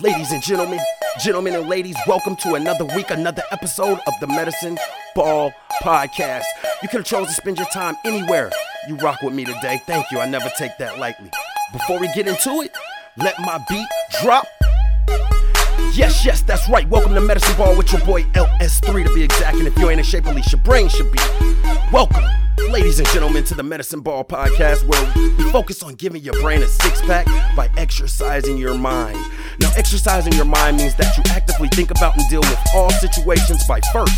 Ladies and gentlemen, gentlemen and ladies, welcome to another week, another episode of the Medicine Ball Podcast. You could have chosen to spend your time anywhere. You rock with me today. Thank you. I never take that lightly. Before we get into it, let my beat drop. Yes, yes, that's right. Welcome to Medicine Ball with your boy LS3 to be exact. And if you ain't in shape, at least your brain should be. Welcome, ladies and gentlemen, to the Medicine Ball podcast where we focus on giving your brain a six pack by exercising your mind. Now, exercising your mind means that you actively think about and deal with all situations by first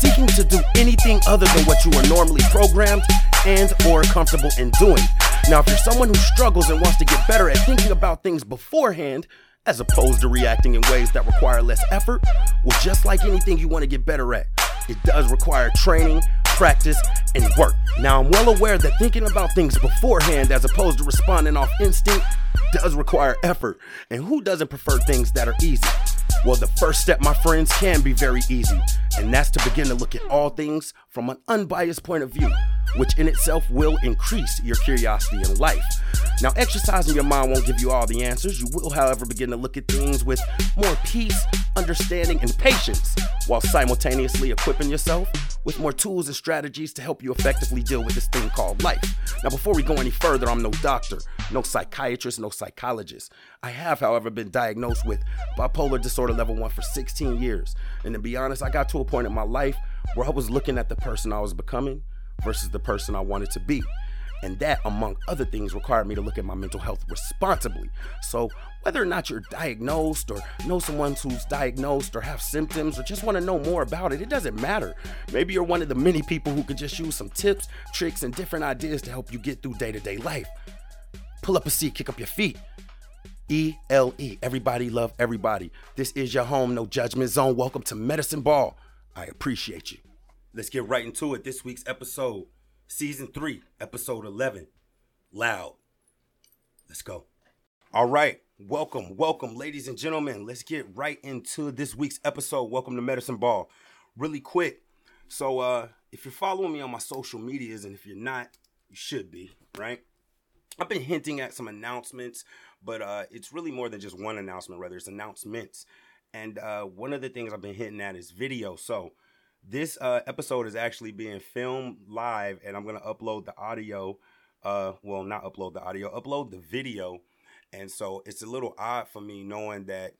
seeking to do anything other than what you are normally programmed and or comfortable in doing. Now, if you're someone who struggles and wants to get better at thinking about things beforehand, as opposed to reacting in ways that require less effort, well, just like anything you want to get better at, it does require training, practice, and work. Now, I'm well aware that thinking about things beforehand as opposed to responding off instinct does require effort. And who doesn't prefer things that are easy? Well, the first step, my friends, can be very easy, and that's to begin to look at all things from an unbiased point of view, which in itself will increase your curiosity in life. Now, exercising your mind won't give you all the answers. You will, however, begin to look at things with more peace, understanding, and patience, while simultaneously equipping yourself with more tools and strategies to help you effectively deal with this thing called life. Now, before we go any further, I'm no doctor, no psychiatrist, no psychologist. I have, however, been diagnosed with bipolar disorder level 1 for 16 years. And to be honest, I got to a point in my life where I was looking at the person I was becoming versus the person I wanted to be. And that, among other things, required me to look at my mental health responsibly. So, whether or not you're diagnosed or know someone who's diagnosed or have symptoms or just want to know more about it, it doesn't matter. Maybe you're one of the many people who could just use some tips, tricks, and different ideas to help you get through day to day life. Pull up a seat, kick up your feet. E L E. Everybody love everybody. This is your home, no judgment zone. Welcome to Medicine Ball. I appreciate you. Let's get right into it. This week's episode season three, episode 11 Loud. Let's go. All right. Welcome, welcome, ladies and gentlemen. Let's get right into this week's episode. Welcome to Medicine Ball. Really quick. So, uh, if you're following me on my social medias, and if you're not, you should be, right? I've been hinting at some announcements, but uh, it's really more than just one announcement, rather, it's announcements. And uh, one of the things I've been hitting at is video. So, this uh, episode is actually being filmed live, and I'm going to upload the audio. Uh, well, not upload the audio, upload the video. And so it's a little odd for me knowing that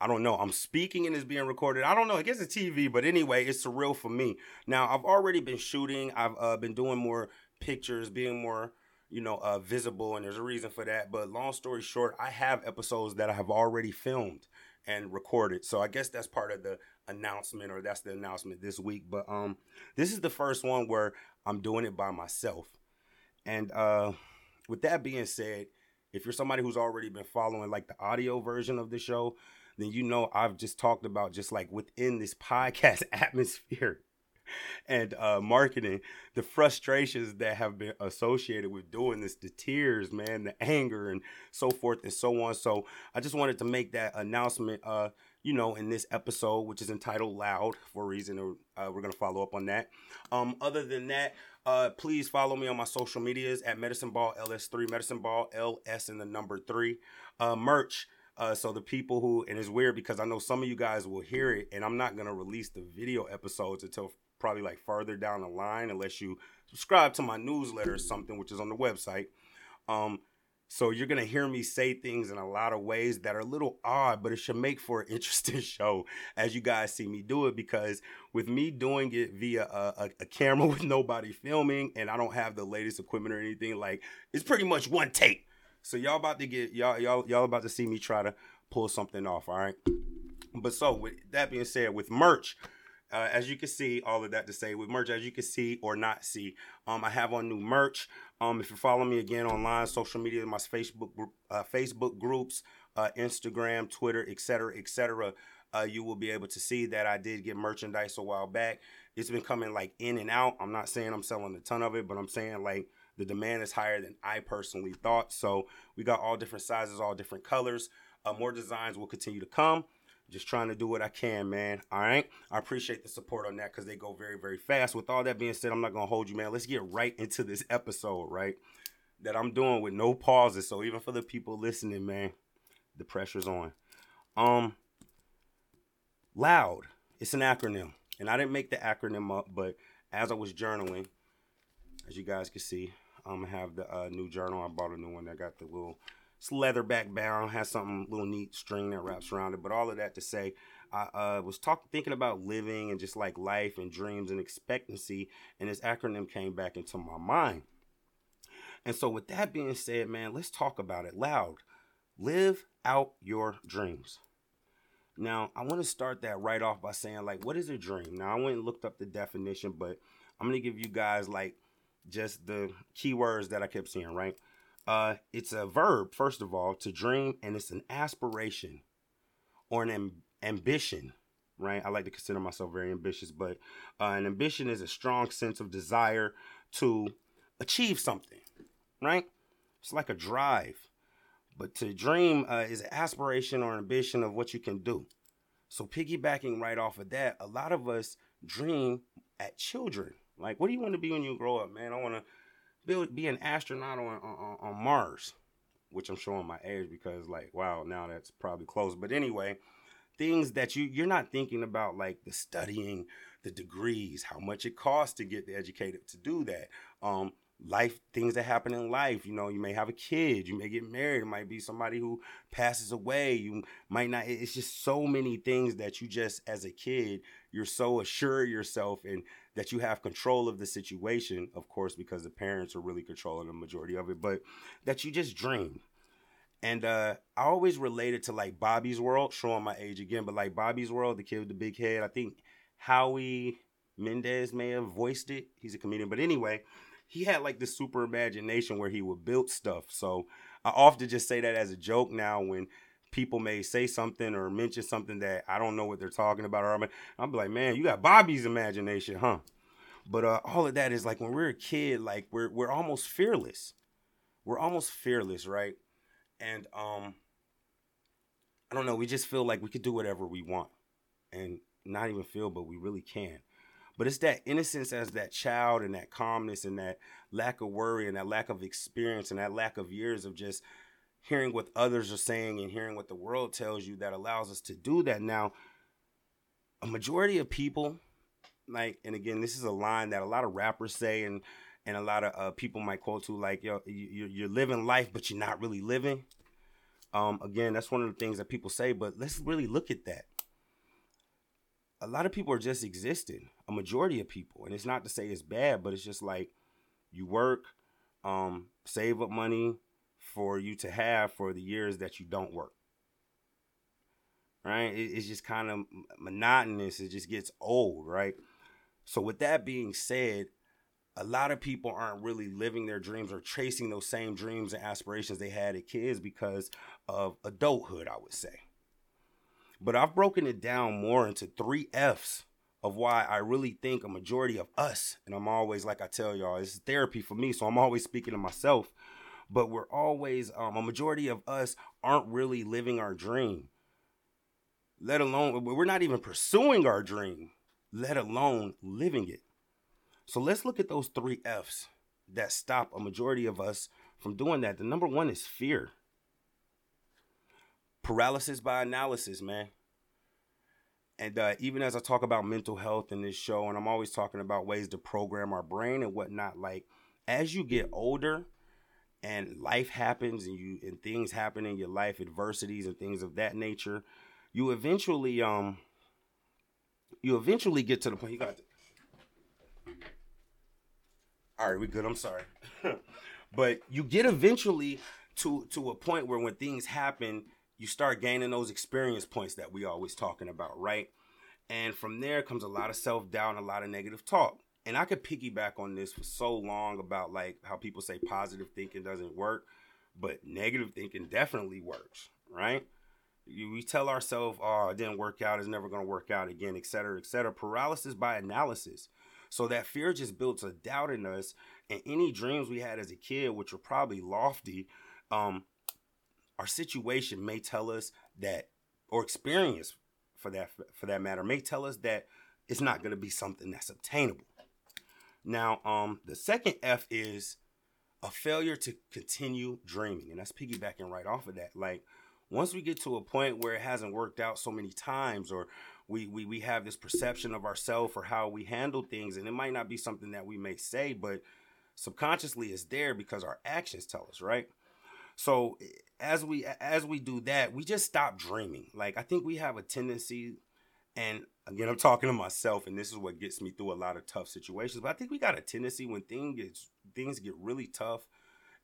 I don't know. I'm speaking and it's being recorded. I don't know. I guess it's TV, but anyway, it's surreal for me. Now, I've already been shooting. I've uh, been doing more pictures, being more, you know, uh, visible, and there's a reason for that. But long story short, I have episodes that I have already filmed and recorded. So I guess that's part of the announcement, or that's the announcement this week. But um, this is the first one where I'm doing it by myself. And uh, with that being said, if you're somebody who's already been following like the audio version of the show, then you know I've just talked about just like within this podcast atmosphere and uh, marketing, the frustrations that have been associated with doing this, the tears, man, the anger, and so forth and so on. So I just wanted to make that announcement, uh, you know, in this episode, which is entitled "Loud" for a reason. Uh, we're gonna follow up on that. Um, other than that, uh, please follow me on my social medias at Medicine Ball LS3, Medicine Ball LS and the number three. Uh, merch. Uh, so the people who and it's weird because I know some of you guys will hear it, and I'm not gonna release the video episodes until probably like further down the line, unless you subscribe to my newsletter or something, which is on the website. Um, so you're gonna hear me say things in a lot of ways that are a little odd, but it should make for an interesting show as you guys see me do it. Because with me doing it via a, a, a, camera with nobody filming, and I don't have the latest equipment or anything, like it's pretty much one take. So y'all about to get y'all y'all y'all about to see me try to pull something off. All right. But so with that being said, with merch. Uh, as you can see, all of that to say with merch, as you can see or not see, um, I have on new merch. Um, if you're following me again online, social media, my Facebook uh, Facebook groups, uh, Instagram, Twitter, etc., etc., uh, you will be able to see that I did get merchandise a while back. It's been coming like in and out. I'm not saying I'm selling a ton of it, but I'm saying like the demand is higher than I personally thought. So we got all different sizes, all different colors. Uh, more designs will continue to come just trying to do what I can, man. All right. I appreciate the support on that because they go very, very fast. With all that being said, I'm not gonna hold you, man. Let's get right into this episode, right? That I'm doing with no pauses. So even for the people listening, man, the pressure's on. Um, loud. It's an acronym, and I didn't make the acronym up, but as I was journaling, as you guys can see, I'm gonna have the uh, new journal. I bought a new one that got the little it's leatherback barrel, has something little neat string that wraps around it. But all of that to say, I uh, was talking, thinking about living and just like life and dreams and expectancy, and this acronym came back into my mind. And so, with that being said, man, let's talk about it loud. Live out your dreams. Now, I want to start that right off by saying, like, what is a dream? Now, I went and looked up the definition, but I'm going to give you guys, like, just the keywords that I kept seeing, right? Uh, it's a verb, first of all, to dream, and it's an aspiration or an amb- ambition, right? I like to consider myself very ambitious, but uh, an ambition is a strong sense of desire to achieve something, right? It's like a drive. But to dream uh, is an aspiration or ambition of what you can do. So piggybacking right off of that, a lot of us dream at children. Like, what do you want to be when you grow up, man? I want to build, be an astronaut on, on, on Mars, which I'm showing my age because, like, wow, now that's probably close. But anyway, things that you you're not thinking about, like the studying, the degrees, how much it costs to get the educated to do that. Um, life things that happen in life you know you may have a kid you may get married it might be somebody who passes away you might not it's just so many things that you just as a kid you're so assured yourself and that you have control of the situation of course because the parents are really controlling the majority of it but that you just dream and uh, I always related to like Bobby's World, showing my age again, but like Bobby's World, the kid with the big head. I think Howie Mendez may have voiced it. He's a comedian, but anyway, he had like this super imagination where he would build stuff. So I often just say that as a joke now when people may say something or mention something that I don't know what they're talking about. Or I'm, I'm like, man, you got Bobby's imagination, huh? But uh, all of that is like when we're a kid, like we're we're almost fearless. We're almost fearless, right? And um, I don't know. We just feel like we could do whatever we want, and not even feel, but we really can. But it's that innocence as that child and that calmness and that lack of worry and that lack of experience and that lack of years of just hearing what others are saying and hearing what the world tells you that allows us to do that. Now, a majority of people, like, and again, this is a line that a lot of rappers say and and a lot of uh, people might quote to like, yo, you're living life, but you're not really living. Um, again, that's one of the things that people say, but let's really look at that a lot of people are just existing. A majority of people, and it's not to say it's bad, but it's just like you work, um, save up money for you to have for the years that you don't work. Right? It, it's just kind of monotonous. It just gets old, right? So with that being said, a lot of people aren't really living their dreams or chasing those same dreams and aspirations they had as kids because of adulthood, I would say. But I've broken it down more into three F's of why I really think a majority of us, and I'm always, like I tell y'all, it's therapy for me, so I'm always speaking to myself, but we're always, um, a majority of us aren't really living our dream, let alone, we're not even pursuing our dream, let alone living it. So let's look at those three F's that stop a majority of us from doing that. The number one is fear paralysis by analysis, man. And uh, even as I talk about mental health in this show, and I'm always talking about ways to program our brain and whatnot, like as you get older and life happens and you and things happen in your life, adversities and things of that nature, you eventually um you eventually get to the point you got to all right, we good. I'm sorry. but you get eventually to to a point where when things happen, you start gaining those experience points that we always talking about, right? And from there comes a lot of self doubt and a lot of negative talk. And I could piggyback on this for so long about like how people say positive thinking doesn't work, but negative thinking definitely works, right? we tell ourselves, oh, it didn't work out, it's never going to work out again, et cetera, et cetera. Paralysis by analysis. So that fear just builds a doubt in us. And any dreams we had as a kid, which were probably lofty, um, our situation may tell us that or experience for that for that matter may tell us that it's not going to be something that's obtainable now um the second f is a failure to continue dreaming and that's piggybacking right off of that. Like once we get to a point where it hasn't worked out so many times or we we, we have this perception of ourselves or how we handle things and it might not be something that we may say but subconsciously it's there because our actions tell us right? So as we as we do that we just stop dreaming. Like i think we have a tendency and again i'm talking to myself and this is what gets me through a lot of tough situations but i think we got a tendency when things get things get really tough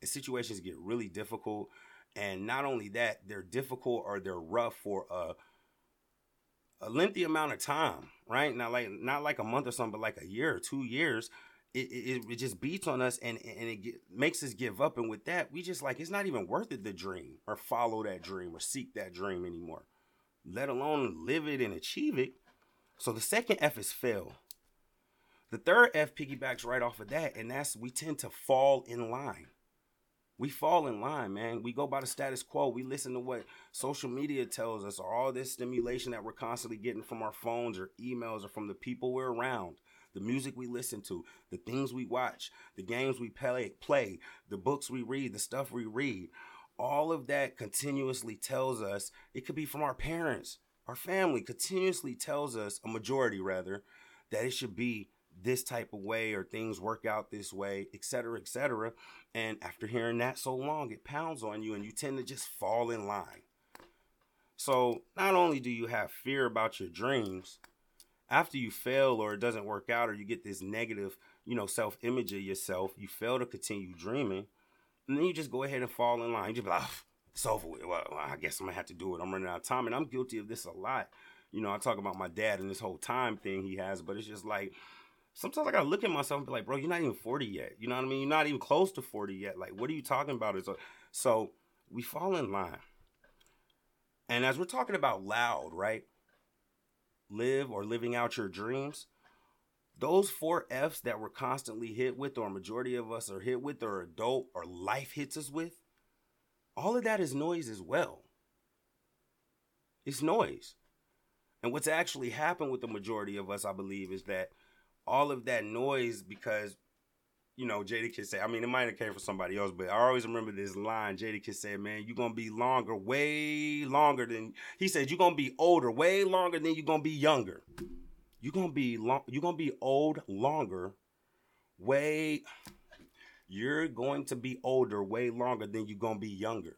and situations get really difficult and not only that they're difficult or they're rough for a a lengthy amount of time right? Not like not like a month or something but like a year or two years it, it, it just beats on us and, and it get, makes us give up and with that we just like it's not even worth it to dream or follow that dream or seek that dream anymore let alone live it and achieve it so the second f is fail the third f piggybacks right off of that and that's we tend to fall in line we fall in line, man. We go by the status quo. We listen to what social media tells us, or all this stimulation that we're constantly getting from our phones or emails or from the people we're around, the music we listen to, the things we watch, the games we play, play, the books we read, the stuff we read. All of that continuously tells us, it could be from our parents, our family continuously tells us, a majority rather, that it should be this type of way or things work out this way, etc., etc. And after hearing that so long, it pounds on you and you tend to just fall in line. So, not only do you have fear about your dreams, after you fail or it doesn't work out or you get this negative, you know, self-image of yourself, you fail to continue dreaming, and then you just go ahead and fall in line. You just like, it's over with. Well, I guess I'm gonna have to do it. I'm running out of time, and I'm guilty of this a lot. You know, I talk about my dad and this whole time thing he has, but it's just like sometimes I gotta look at myself and be like, bro, you're not even 40 yet. You know what I mean? You're not even close to 40 yet. Like, what are you talking about? So, so we fall in line. And as we're talking about loud, right? Live or living out your dreams. Those four F's that we're constantly hit with, or majority of us are hit with, or adult or life hits us with, all of that is noise as well. It's noise. And what's actually happened with the majority of us, I believe, is that all of that noise because you know, Jadakiss say, I mean, it might have came from somebody else, but I always remember this line. Jadakiss said, man, you're going to be longer, way longer than, he said, you're going to be older, way longer than you're going to be younger. You're going to be long, you're going to be old longer, way, you're going to be older way longer than you're going to be younger.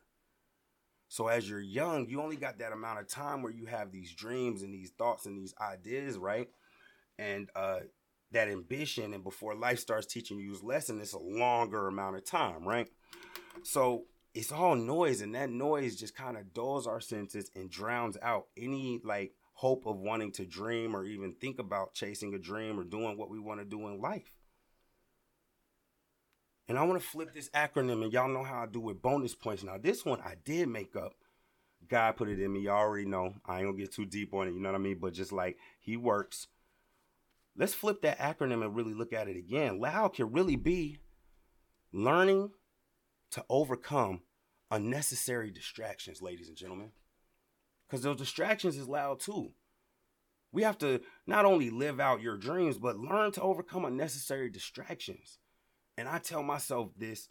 So as you're young, you only got that amount of time where you have these dreams and these thoughts and these ideas, right? And uh that ambition and before life starts teaching you his lesson it's a longer amount of time right so it's all noise and that noise just kind of dulls our senses and drowns out any like hope of wanting to dream or even think about chasing a dream or doing what we want to do in life and i want to flip this acronym and y'all know how i do with bonus points now this one i did make up god put it in me y'all already know i ain't gonna get too deep on it you know what i mean but just like he works let's flip that acronym and really look at it again. Loud can really be learning to overcome unnecessary distractions, ladies and gentlemen. Because those distractions is loud too. We have to not only live out your dreams, but learn to overcome unnecessary distractions. And I tell myself this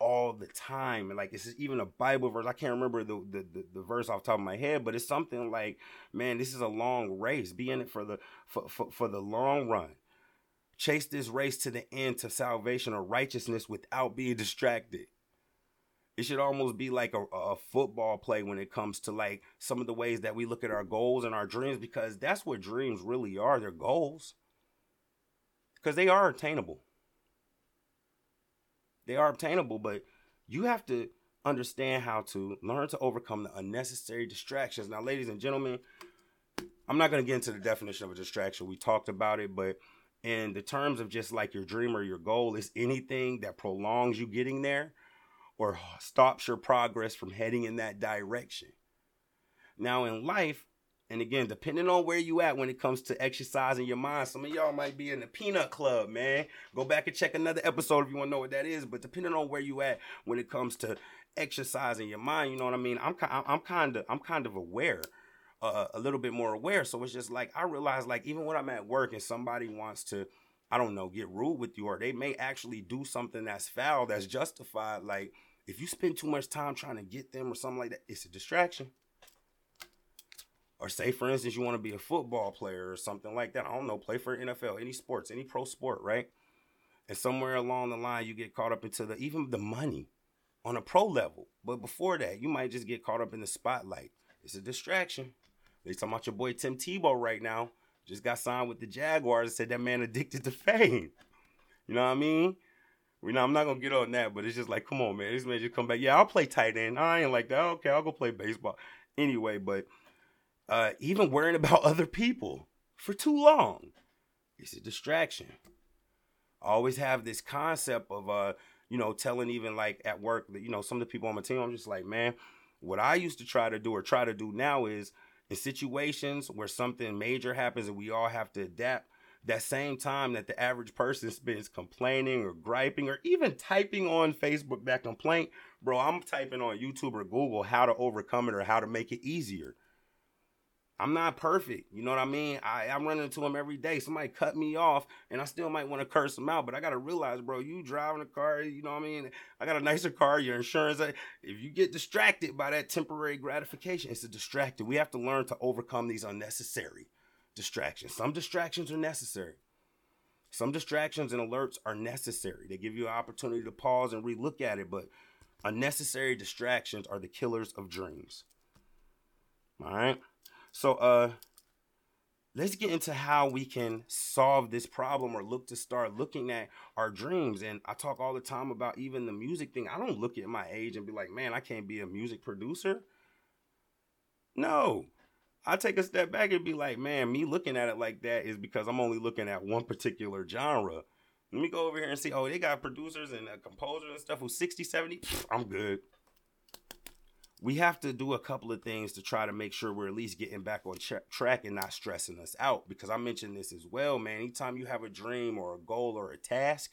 all the time. And like this is even a Bible verse. I can't remember the, the, the, the, verse off the top of my head, but it's something like, man, this is a long race. Be in it for the for, for, for the long run. Chase this race to the end to salvation or righteousness without being distracted. It should almost be like a, a football play when it comes to like some of the ways that we look at our goals and our dreams, because that's what dreams really are. They're goals. Because they are attainable they are obtainable, but you have to understand how to learn to overcome the unnecessary distractions. Now, ladies and gentlemen, I'm not going to get into the definition of a distraction. We talked about it, but in the terms of just like your dream or your goal is anything that prolongs you getting there or stops your progress from heading in that direction. Now, in life, and again, depending on where you at when it comes to exercising your mind, some of y'all might be in the peanut club, man. Go back and check another episode if you want to know what that is. But depending on where you at when it comes to exercising your mind, you know what I mean. I'm I'm kind of I'm kind of aware, uh, a little bit more aware. So it's just like I realize, like even when I'm at work and somebody wants to, I don't know, get rude with you, or they may actually do something that's foul, that's justified, like if you spend too much time trying to get them or something like that, it's a distraction. Or say, for instance, you want to be a football player or something like that. I don't know, play for NFL, any sports, any pro sport, right? And somewhere along the line, you get caught up into the even the money on a pro level. But before that, you might just get caught up in the spotlight. It's a distraction. They talking about your boy Tim Tebow right now. Just got signed with the Jaguars and said that man addicted to fame. You know what I mean? You know, I'm not gonna get on that, but it's just like, come on, man. This man just come back. Yeah, I'll play tight end. I ain't like that. Okay, I'll go play baseball. Anyway, but uh, even worrying about other people for too long, it's a distraction. I always have this concept of uh, you know, telling even like at work that, you know, some of the people on my team, I'm just like, man, what I used to try to do or try to do now is in situations where something major happens and we all have to adapt, that same time that the average person spends complaining or griping or even typing on Facebook that complaint, bro, I'm typing on YouTube or Google how to overcome it or how to make it easier. I'm not perfect. You know what I mean? I, I'm running into them every day. Somebody cut me off, and I still might want to curse them out, but I got to realize, bro, you driving a car, you know what I mean? I got a nicer car, your insurance. If you get distracted by that temporary gratification, it's a distracted. We have to learn to overcome these unnecessary distractions. Some distractions are necessary. Some distractions and alerts are necessary. They give you an opportunity to pause and relook at it, but unnecessary distractions are the killers of dreams. All right? So uh let's get into how we can solve this problem or look to start looking at our dreams. And I talk all the time about even the music thing. I don't look at my age and be like, man, I can't be a music producer. No. I take a step back and be like, man, me looking at it like that is because I'm only looking at one particular genre. Let me go over here and see, oh, they got producers and composers and stuff who's 60, 70. I'm good we have to do a couple of things to try to make sure we're at least getting back on tra- track and not stressing us out. Because I mentioned this as well, man. Anytime you have a dream or a goal or a task,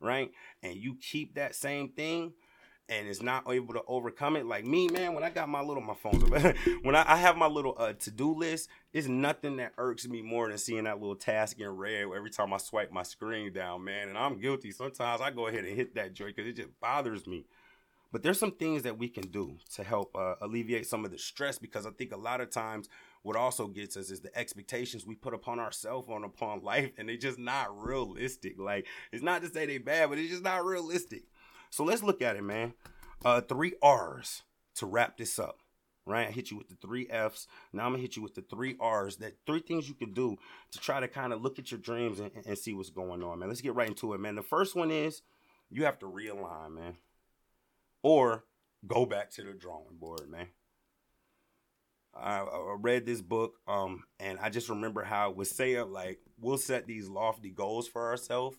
right, and you keep that same thing, and is not able to overcome it. Like me, man, when I got my little my phone, when I, I, have my little uh, to do list, it's nothing that irks me more than seeing that little task in red every time I swipe my screen down, man. And I'm guilty. Sometimes I go ahead and hit that joy because it just bothers me. But there's some things that we can do to help uh, alleviate some of the stress because I think a lot of times what also gets us is the expectations we put upon ourselves and upon life, and they're just not realistic. Like it's not to say they bad, but it's just not realistic. So let's look at it, man. Uh, three R's to wrap this up. Right, I hit you with the three F's. Now I'm gonna hit you with the three R's. That three things you can do to try to kind of look at your dreams and, and see what's going on, man. Let's get right into it, man. The first one is you have to realign, man or go back to the drawing board, man. I, I read this book, um, and I just remember how it would say it like we'll set these lofty goals for ourselves,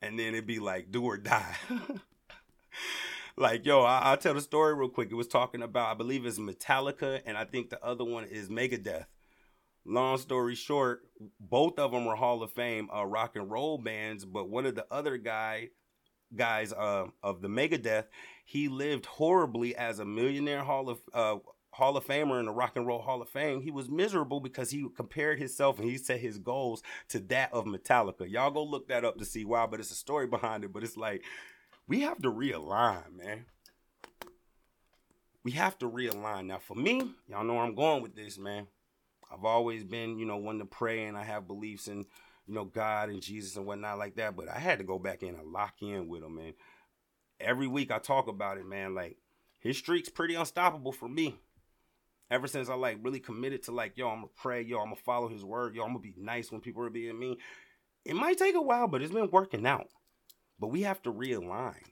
and then it'd be like do or die. like yo, I, will tell the story real quick. It was talking about I believe it's Metallica, and I think the other one is Megadeth. Long story short, both of them were Hall of Fame uh, rock and roll bands, but one of the other guy guys uh, of the Megadeth, he lived horribly as a millionaire Hall of uh, Hall of Famer in the Rock and Roll Hall of Fame. He was miserable because he compared himself and he set his goals to that of Metallica. Y'all go look that up to see why, but it's a story behind it. But it's like we have to realign, man. We have to realign. Now, for me, y'all know where I'm going with this, man. I've always been, you know, one to pray and I have beliefs in you know, God and Jesus and whatnot like that. But I had to go back in and lock in with him, man. Every week I talk about it, man. Like his streak's pretty unstoppable for me. Ever since I like really committed to like, yo, I'm gonna pray, yo, I'm gonna follow his word, yo, I'm gonna be nice when people are being mean. It might take a while, but it's been working out. But we have to realign.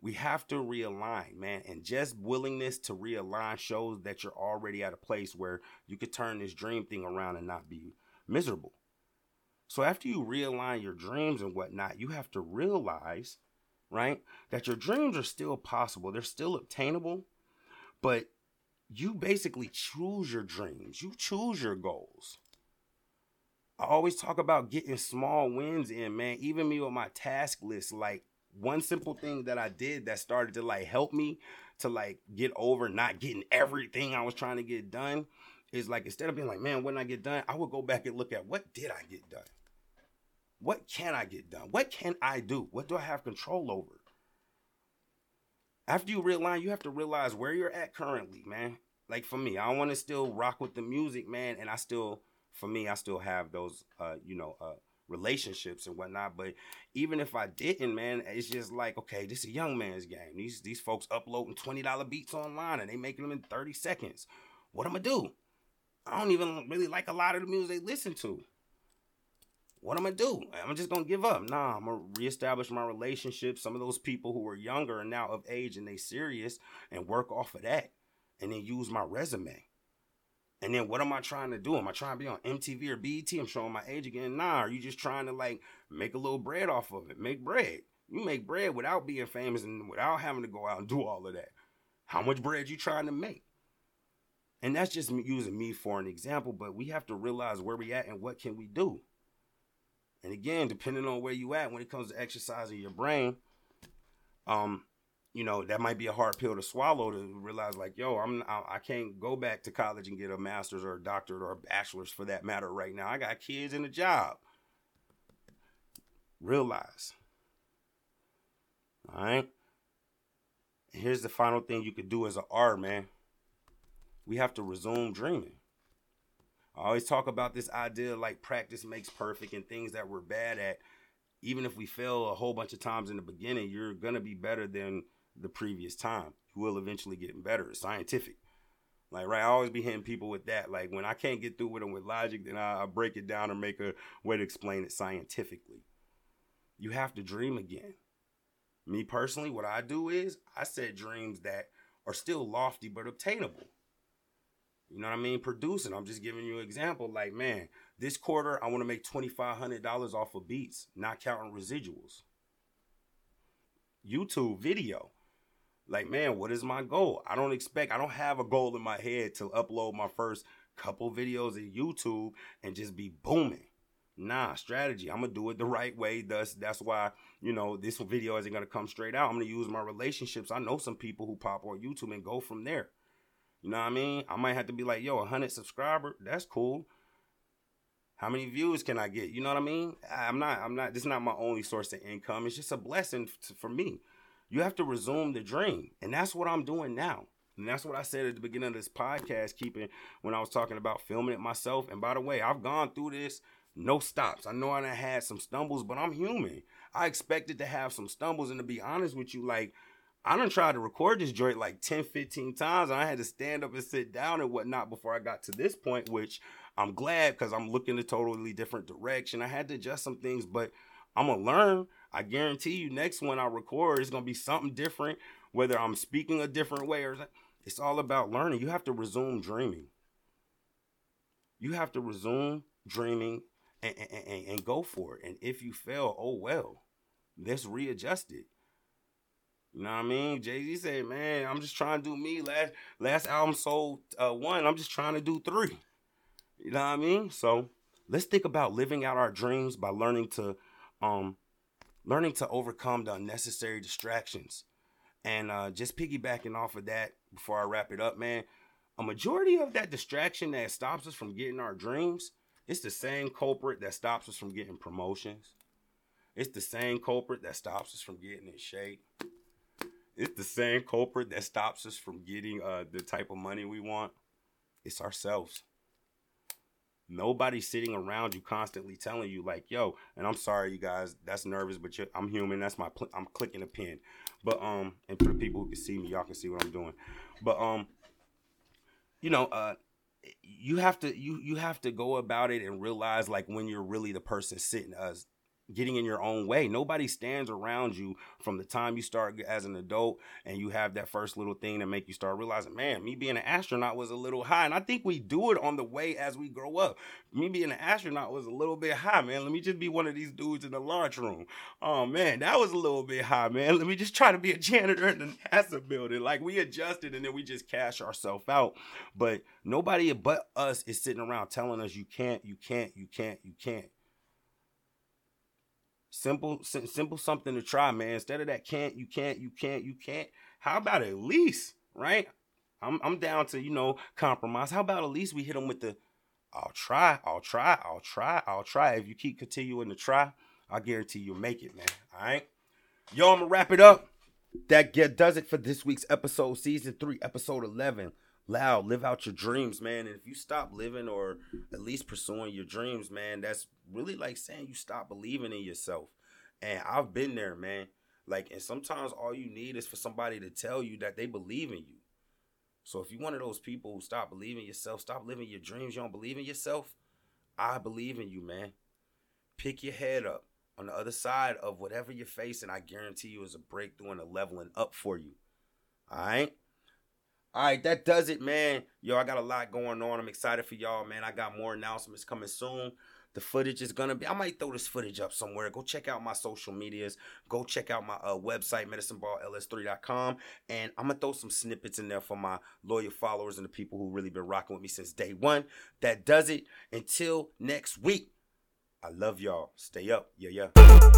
We have to realign, man. And just willingness to realign shows that you're already at a place where you could turn this dream thing around and not be miserable. So after you realign your dreams and whatnot, you have to realize, right, that your dreams are still possible. They're still obtainable, but you basically choose your dreams. You choose your goals. I always talk about getting small wins in, man. Even me with my task list, like one simple thing that I did that started to like help me to like get over not getting everything I was trying to get done is like instead of being like, man, when I get done, I would go back and look at what did I get done? What can I get done? What can I do? What do I have control over? after you realign, you have to realize where you're at currently, man. Like for me, I want to still rock with the music, man, and I still, for me, I still have those, uh, you know, uh, relationships and whatnot. But even if I didn't, man, it's just like, okay, this is a young man's game. These these folks uploading twenty dollar beats online and they making them in thirty seconds. What am I gonna do? I don't even really like a lot of the music they listen to. What am I gonna do? I'm just gonna give up. Nah, I'm gonna reestablish my relationship. Some of those people who were younger and now of age and they serious and work off of that, and then use my resume. And then what am I trying to do? Am I trying to be on MTV or BET? I'm showing my age again. Nah, are you just trying to like make a little bread off of it? Make bread. You make bread without being famous and without having to go out and do all of that. How much bread you trying to make? And that's just using me for an example, but we have to realize where we at and what can we do. And again, depending on where you at when it comes to exercising your brain, um, you know that might be a hard pill to swallow to realize like, yo, I'm I can't go back to college and get a master's or a doctorate or a bachelor's for that matter right now. I got kids and a job. Realize. All right. here's the final thing you could do as an art man. We have to resume dreaming. I always talk about this idea like practice makes perfect and things that we're bad at. Even if we fail a whole bunch of times in the beginning, you're gonna be better than the previous time. You will eventually get better. It's scientific. Like, right, I always be hitting people with that. Like, when I can't get through with them with logic, then I, I break it down or make a way to explain it scientifically. You have to dream again. Me personally, what I do is I set dreams that are still lofty but obtainable. You know what I mean? Producing. I'm just giving you an example. Like, man, this quarter I want to make twenty five hundred dollars off of beats, not counting residuals. YouTube video. Like, man, what is my goal? I don't expect, I don't have a goal in my head to upload my first couple videos in YouTube and just be booming. Nah, strategy. I'm gonna do it the right way. Thus, that's why you know this video isn't gonna come straight out. I'm gonna use my relationships. I know some people who pop on YouTube and go from there. You know what I mean? I might have to be like, yo, 100 subscriber, that's cool. How many views can I get? You know what I mean? I'm not, I'm not, this is not my only source of income. It's just a blessing for me. You have to resume the dream. And that's what I'm doing now. And that's what I said at the beginning of this podcast, keeping when I was talking about filming it myself. And by the way, I've gone through this no stops. I know I had some stumbles, but I'm human. I expected to have some stumbles. And to be honest with you, like, I done tried to record this joint like 10, 15 times, and I had to stand up and sit down and whatnot before I got to this point, which I'm glad because I'm looking a totally different direction. I had to adjust some things, but I'm gonna learn. I guarantee you, next one I record is gonna be something different, whether I'm speaking a different way or it's all about learning. You have to resume dreaming. You have to resume dreaming and, and, and, and go for it. And if you fail, oh well. Let's readjust it. You know what I mean? Jay Z said, "Man, I'm just trying to do me." Last last album sold uh, one. I'm just trying to do three. You know what I mean? So let's think about living out our dreams by learning to, um, learning to overcome the unnecessary distractions, and uh, just piggybacking off of that before I wrap it up, man. A majority of that distraction that stops us from getting our dreams, it's the same culprit that stops us from getting promotions. It's the same culprit that stops us from getting in shape it's the same culprit that stops us from getting uh, the type of money we want. It's ourselves. Nobody's sitting around you constantly telling you like, "Yo," and I'm sorry, you guys. That's nervous, but I'm human. That's my. Pl- I'm clicking a pin, but um, and for the people who can see me, y'all can see what I'm doing. But um, you know, uh, you have to you you have to go about it and realize like when you're really the person sitting us getting in your own way. Nobody stands around you from the time you start as an adult and you have that first little thing to make you start realizing, man, me being an astronaut was a little high. And I think we do it on the way as we grow up. Me being an astronaut was a little bit high, man. Let me just be one of these dudes in the large room. Oh man, that was a little bit high, man. Let me just try to be a janitor in the NASA building. Like we adjusted and then we just cash ourselves out. But nobody but us is sitting around telling us you can't, you can't, you can't, you can't. Simple, simple something to try, man. Instead of that can't, you can't, you can't, you can't. How about at least, right? I'm I'm down to, you know, compromise. How about at least we hit them with the I'll try, I'll try, I'll try, I'll try. If you keep continuing to try, I guarantee you'll make it, man. All right. Yo, I'm gonna wrap it up. that get, does it for this week's episode, season three, episode 11. Loud, live out your dreams, man. And if you stop living or at least pursuing your dreams, man, that's really like saying you stop believing in yourself. And I've been there, man. Like, and sometimes all you need is for somebody to tell you that they believe in you. So if you're one of those people who stop believing yourself, stop living your dreams, you don't believe in yourself, I believe in you, man. Pick your head up on the other side of whatever you're facing. I guarantee you is a breakthrough and a leveling up for you. All right. All right, that does it, man. Yo, I got a lot going on. I'm excited for y'all, man. I got more announcements coming soon. The footage is gonna be. I might throw this footage up somewhere. Go check out my social medias. Go check out my uh, website, medicineballls3.com, and I'm gonna throw some snippets in there for my loyal followers and the people who really been rocking with me since day one. That does it. Until next week. I love y'all. Stay up. Yeah, yeah.